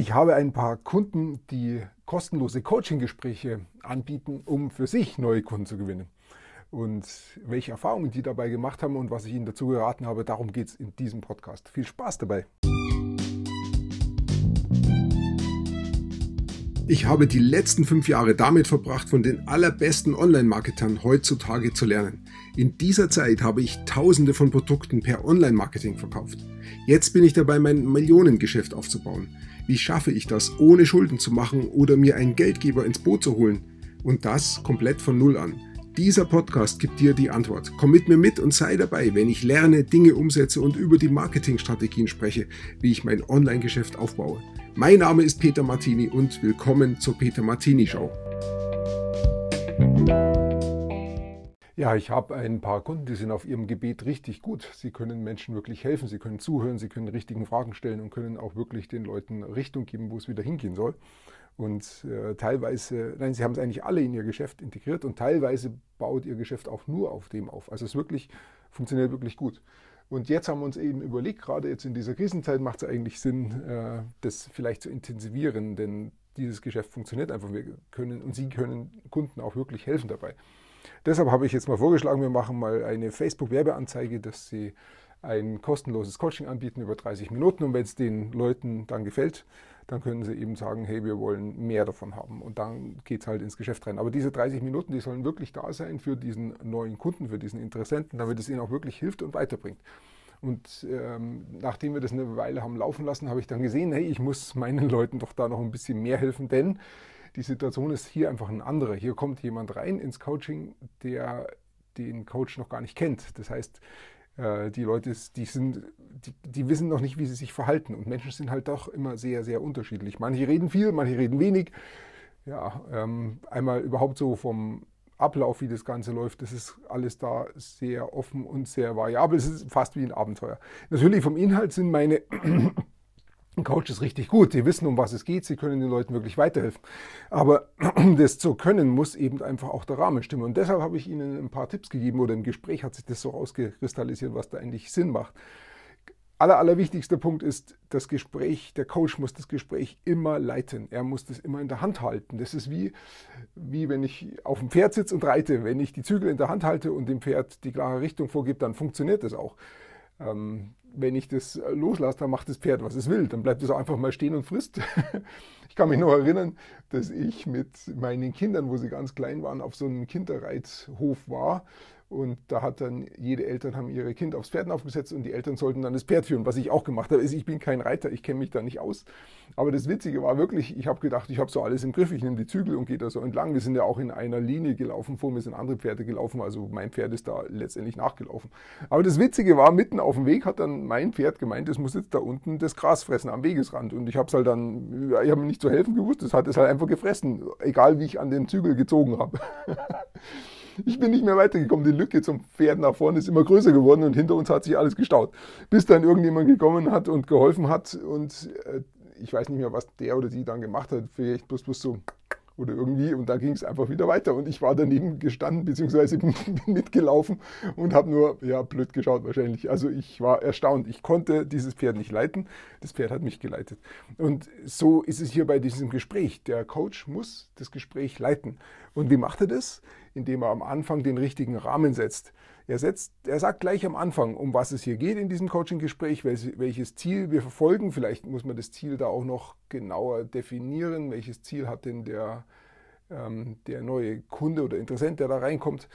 Ich habe ein paar Kunden, die kostenlose Coaching-Gespräche anbieten, um für sich neue Kunden zu gewinnen. Und welche Erfahrungen die dabei gemacht haben und was ich ihnen dazu geraten habe, darum geht es in diesem Podcast. Viel Spaß dabei! Ich habe die letzten fünf Jahre damit verbracht, von den allerbesten Online-Marketern heutzutage zu lernen. In dieser Zeit habe ich tausende von Produkten per Online-Marketing verkauft. Jetzt bin ich dabei, mein Millionengeschäft aufzubauen. Wie schaffe ich das, ohne Schulden zu machen oder mir einen Geldgeber ins Boot zu holen? Und das komplett von Null an. Dieser Podcast gibt dir die Antwort. Komm mit mir mit und sei dabei, wenn ich lerne, Dinge umsetze und über die Marketingstrategien spreche, wie ich mein Online-Geschäft aufbaue. Mein Name ist Peter Martini und willkommen zur Peter Martini Show. Ja, ich habe ein paar Kunden, die sind auf ihrem Gebet richtig gut. Sie können Menschen wirklich helfen, sie können zuhören, sie können richtigen Fragen stellen und können auch wirklich den Leuten Richtung geben, wo es wieder hingehen soll. Und äh, teilweise, nein, sie haben es eigentlich alle in ihr Geschäft integriert und teilweise baut ihr Geschäft auch nur auf dem auf. Also es wirklich funktioniert wirklich gut. Und jetzt haben wir uns eben überlegt, gerade jetzt in dieser Krisenzeit macht es eigentlich Sinn, äh, das vielleicht zu intensivieren, denn dieses Geschäft funktioniert einfach. Wir können und Sie können Kunden auch wirklich helfen dabei. Deshalb habe ich jetzt mal vorgeschlagen, wir machen mal eine Facebook-Werbeanzeige, dass Sie ein kostenloses Coaching anbieten über 30 Minuten und wenn es den Leuten dann gefällt, dann können sie eben sagen, hey, wir wollen mehr davon haben und dann geht es halt ins Geschäft rein. Aber diese 30 Minuten, die sollen wirklich da sein für diesen neuen Kunden, für diesen Interessenten, damit es ihnen auch wirklich hilft und weiterbringt. Und ähm, nachdem wir das eine Weile haben laufen lassen, habe ich dann gesehen, hey, ich muss meinen Leuten doch da noch ein bisschen mehr helfen, denn die Situation ist hier einfach eine andere. Hier kommt jemand rein ins Coaching, der den Coach noch gar nicht kennt. Das heißt, äh, die Leute, die, sind, die, die, wissen noch nicht, wie sie sich verhalten. Und Menschen sind halt doch immer sehr, sehr unterschiedlich. Manche reden viel, manche reden wenig. Ja, ähm, einmal überhaupt so vom Ablauf, wie das Ganze läuft, das ist alles da sehr offen und sehr variabel. Es ist fast wie ein Abenteuer. Natürlich vom Inhalt sind meine Coach ist richtig gut. Sie wissen, um was es geht. Sie können den Leuten wirklich weiterhelfen. Aber um das zu können, muss eben einfach auch der Rahmen stimmen. Und deshalb habe ich Ihnen ein paar Tipps gegeben oder im Gespräch hat sich das so ausgekristallisiert, was da eigentlich Sinn macht. Aller, allerwichtigster Punkt ist, das Gespräch, der Coach muss das Gespräch immer leiten. Er muss das immer in der Hand halten. Das ist wie, wie wenn ich auf dem Pferd sitze und reite. Wenn ich die Zügel in der Hand halte und dem Pferd die klare Richtung vorgebe, dann funktioniert das auch. Wenn ich das loslasse, dann macht das Pferd, was es will. Dann bleibt es einfach mal stehen und frisst. ich kann mich noch erinnern, dass ich mit meinen Kindern, wo sie ganz klein waren, auf so einem Kinderreithof war und da hat dann jede Eltern haben ihre Kinder aufs Pferd aufgesetzt und die Eltern sollten dann das Pferd führen. Was ich auch gemacht habe, ist, ich bin kein Reiter, ich kenne mich da nicht aus. Aber das Witzige war wirklich, ich habe gedacht, ich habe so alles im Griff, ich nehme die Zügel und gehe da so entlang. Wir sind ja auch in einer Linie gelaufen, vor mir sind andere Pferde gelaufen, also mein Pferd ist da letztendlich nachgelaufen. Aber das Witzige war, mitten auf dem Weg hat dann mein Pferd gemeint, es muss jetzt da unten das Gras fressen am Wegesrand. Und ich habe es halt dann, ich habe mir nicht zu helfen gewusst, es hat es halt einfach gefressen, egal wie ich an den Zügel gezogen habe. Ich bin nicht mehr weitergekommen. Die Lücke zum Pferd nach vorne ist immer größer geworden und hinter uns hat sich alles gestaut. Bis dann irgendjemand gekommen hat und geholfen hat und äh, ich weiß nicht mehr, was der oder die dann gemacht hat. Vielleicht bloß, bloß so oder irgendwie und da ging es einfach wieder weiter und ich war daneben gestanden bin mitgelaufen und habe nur ja blöd geschaut wahrscheinlich. Also ich war erstaunt. Ich konnte dieses Pferd nicht leiten. Das Pferd hat mich geleitet. Und so ist es hier bei diesem Gespräch. Der Coach muss das Gespräch leiten. Und wie macht er das? Indem er am Anfang den richtigen Rahmen setzt. Er, setzt, er sagt gleich am Anfang, um was es hier geht in diesem Coaching-Gespräch, welches Ziel wir verfolgen. Vielleicht muss man das Ziel da auch noch genauer definieren. Welches Ziel hat denn der, ähm, der neue Kunde oder Interessent, der da reinkommt?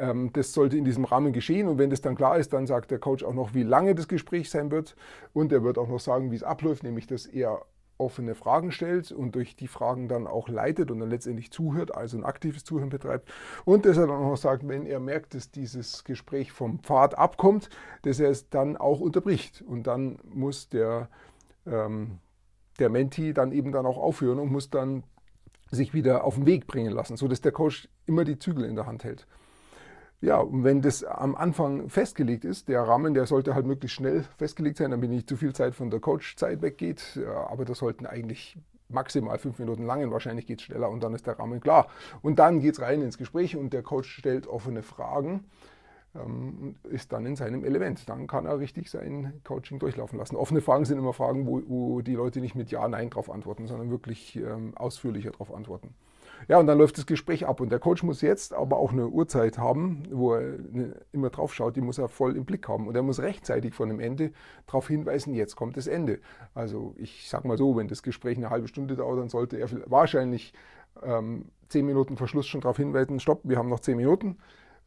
Ähm, das sollte in diesem Rahmen geschehen. Und wenn das dann klar ist, dann sagt der Coach auch noch, wie lange das Gespräch sein wird. Und er wird auch noch sagen, wie es abläuft, nämlich dass er offene Fragen stellt und durch die Fragen dann auch leitet und dann letztendlich zuhört, also ein aktives Zuhören betreibt. Und dass er dann auch sagt, wenn er merkt, dass dieses Gespräch vom Pfad abkommt, dass er es dann auch unterbricht. Und dann muss der, ähm, der Menti dann eben dann auch aufhören und muss dann sich wieder auf den Weg bringen lassen, sodass der Coach immer die Zügel in der Hand hält. Ja, und wenn das am Anfang festgelegt ist, der Rahmen, der sollte halt möglichst schnell festgelegt sein, damit nicht zu viel Zeit von der Coachzeit weggeht. Aber das sollten eigentlich maximal fünf Minuten lang, wahrscheinlich geht es schneller und dann ist der Rahmen klar. Und dann geht es rein ins Gespräch und der Coach stellt offene Fragen ähm, ist dann in seinem Element. Dann kann er richtig sein Coaching durchlaufen lassen. Offene Fragen sind immer Fragen, wo, wo die Leute nicht mit Ja, Nein drauf antworten, sondern wirklich ähm, ausführlicher darauf antworten. Ja, und dann läuft das Gespräch ab. Und der Coach muss jetzt aber auch eine Uhrzeit haben, wo er immer drauf schaut, die muss er voll im Blick haben. Und er muss rechtzeitig von dem Ende darauf hinweisen, jetzt kommt das Ende. Also ich sage mal so, wenn das Gespräch eine halbe Stunde dauert, dann sollte er wahrscheinlich ähm, zehn Minuten Verschluss schon darauf hinweisen, stopp, wir haben noch zehn Minuten.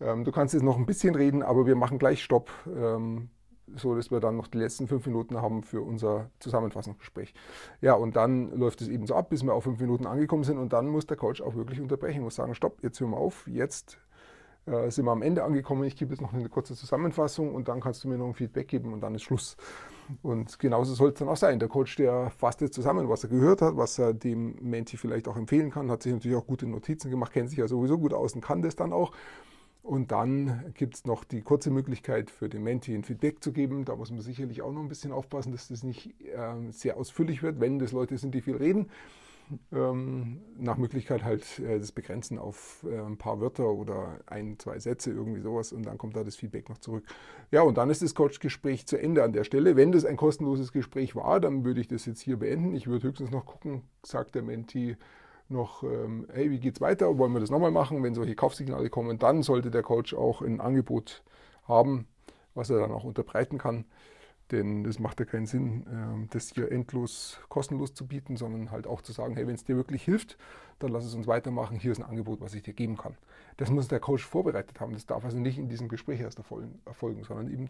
Ähm, du kannst jetzt noch ein bisschen reden, aber wir machen gleich Stopp. Ähm, so dass wir dann noch die letzten fünf Minuten haben für unser Zusammenfassungsgespräch. Ja, und dann läuft es eben so ab, bis wir auf fünf Minuten angekommen sind und dann muss der Coach auch wirklich unterbrechen, muss sagen, stopp, jetzt hören wir auf, jetzt äh, sind wir am Ende angekommen, ich gebe jetzt noch eine kurze Zusammenfassung und dann kannst du mir noch ein Feedback geben und dann ist Schluss. Und genauso soll es dann auch sein. Der Coach, der fasst jetzt zusammen, was er gehört hat, was er dem Menti vielleicht auch empfehlen kann, hat sich natürlich auch gute Notizen gemacht, kennt sich ja sowieso gut aus und kann das dann auch. Und dann gibt es noch die kurze Möglichkeit für den Menti ein Feedback zu geben. Da muss man sicherlich auch noch ein bisschen aufpassen, dass das nicht äh, sehr ausführlich wird, wenn das Leute sind, die viel reden. Ähm, nach Möglichkeit halt äh, das Begrenzen auf äh, ein paar Wörter oder ein, zwei Sätze, irgendwie sowas und dann kommt da das Feedback noch zurück. Ja, und dann ist das Coach-Gespräch zu Ende an der Stelle. Wenn das ein kostenloses Gespräch war, dann würde ich das jetzt hier beenden. Ich würde höchstens noch gucken, sagt der Menti, noch, ähm, hey, wie geht's weiter? Wollen wir das nochmal machen? Wenn solche Kaufsignale kommen, dann sollte der Coach auch ein Angebot haben, was er dann auch unterbreiten kann. Denn es macht ja keinen Sinn, ähm, das hier endlos kostenlos zu bieten, sondern halt auch zu sagen, hey, wenn es dir wirklich hilft, dann lass es uns weitermachen. Hier ist ein Angebot, was ich dir geben kann. Das muss der Coach vorbereitet haben. Das darf also nicht in diesem Gespräch erst erfolgen, sondern eben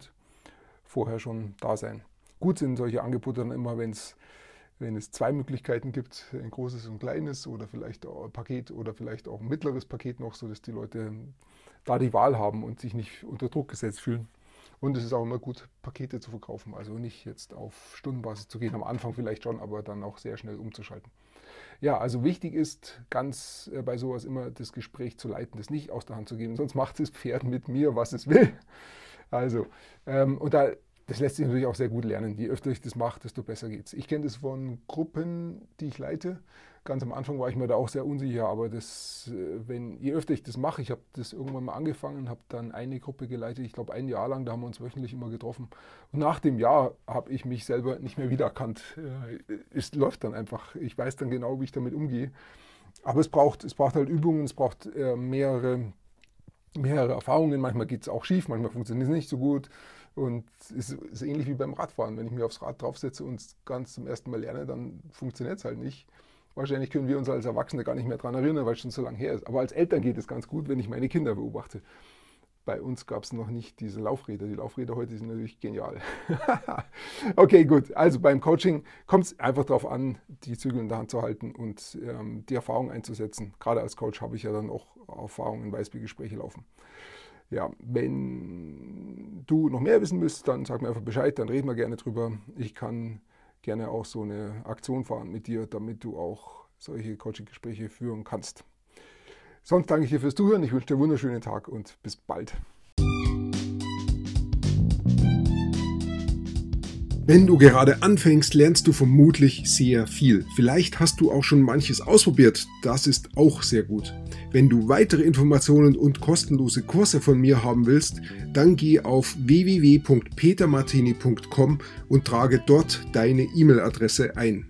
vorher schon da sein. Gut sind solche Angebote dann immer, wenn es wenn es zwei Möglichkeiten gibt, ein großes und ein kleines oder vielleicht ein Paket oder vielleicht auch ein mittleres Paket noch, sodass die Leute da die Wahl haben und sich nicht unter Druck gesetzt fühlen. Und es ist auch immer gut, Pakete zu verkaufen, also nicht jetzt auf Stundenbasis zu gehen, am Anfang vielleicht schon, aber dann auch sehr schnell umzuschalten. Ja, also wichtig ist ganz äh, bei sowas immer das Gespräch zu leiten, das nicht aus der Hand zu geben, sonst macht das Pferd mit mir, was es will. Also, ähm, und da das lässt sich natürlich auch sehr gut lernen. Je öfter ich das mache, desto besser geht es. Ich kenne das von Gruppen, die ich leite. Ganz am Anfang war ich mir da auch sehr unsicher, aber das, äh, wenn, je öfter ich das mache, ich habe das irgendwann mal angefangen, habe dann eine Gruppe geleitet, ich glaube ein Jahr lang, da haben wir uns wöchentlich immer getroffen. Und nach dem Jahr habe ich mich selber nicht mehr wiedererkannt. Äh, es läuft dann einfach. Ich weiß dann genau, wie ich damit umgehe. Aber es braucht, es braucht halt Übungen, es braucht äh, mehrere, mehrere Erfahrungen. Manchmal geht es auch schief, manchmal funktioniert es nicht so gut. Und es ist ähnlich wie beim Radfahren. Wenn ich mich aufs Rad draufsetze und es ganz zum ersten Mal lerne, dann funktioniert es halt nicht. Wahrscheinlich können wir uns als Erwachsene gar nicht mehr daran erinnern, weil es schon so lange her ist. Aber als Eltern geht es ganz gut, wenn ich meine Kinder beobachte. Bei uns gab es noch nicht diese Laufräder. Die Laufräder heute sind natürlich genial. okay, gut. Also beim Coaching kommt es einfach darauf an, die Zügel in der Hand zu halten und ähm, die Erfahrung einzusetzen. Gerade als Coach habe ich ja dann auch Erfahrungen in Weißbiergespräche laufen ja, wenn du noch mehr wissen willst, dann sag mir einfach Bescheid, dann reden wir gerne drüber. Ich kann gerne auch so eine Aktion fahren mit dir, damit du auch solche Coaching-Gespräche führen kannst. Sonst danke ich dir fürs Zuhören. Ich wünsche dir einen wunderschönen Tag und bis bald. Wenn du gerade anfängst, lernst du vermutlich sehr viel. Vielleicht hast du auch schon manches ausprobiert. Das ist auch sehr gut. Wenn du weitere Informationen und kostenlose Kurse von mir haben willst, dann geh auf www.petermartini.com und trage dort deine E-Mail-Adresse ein.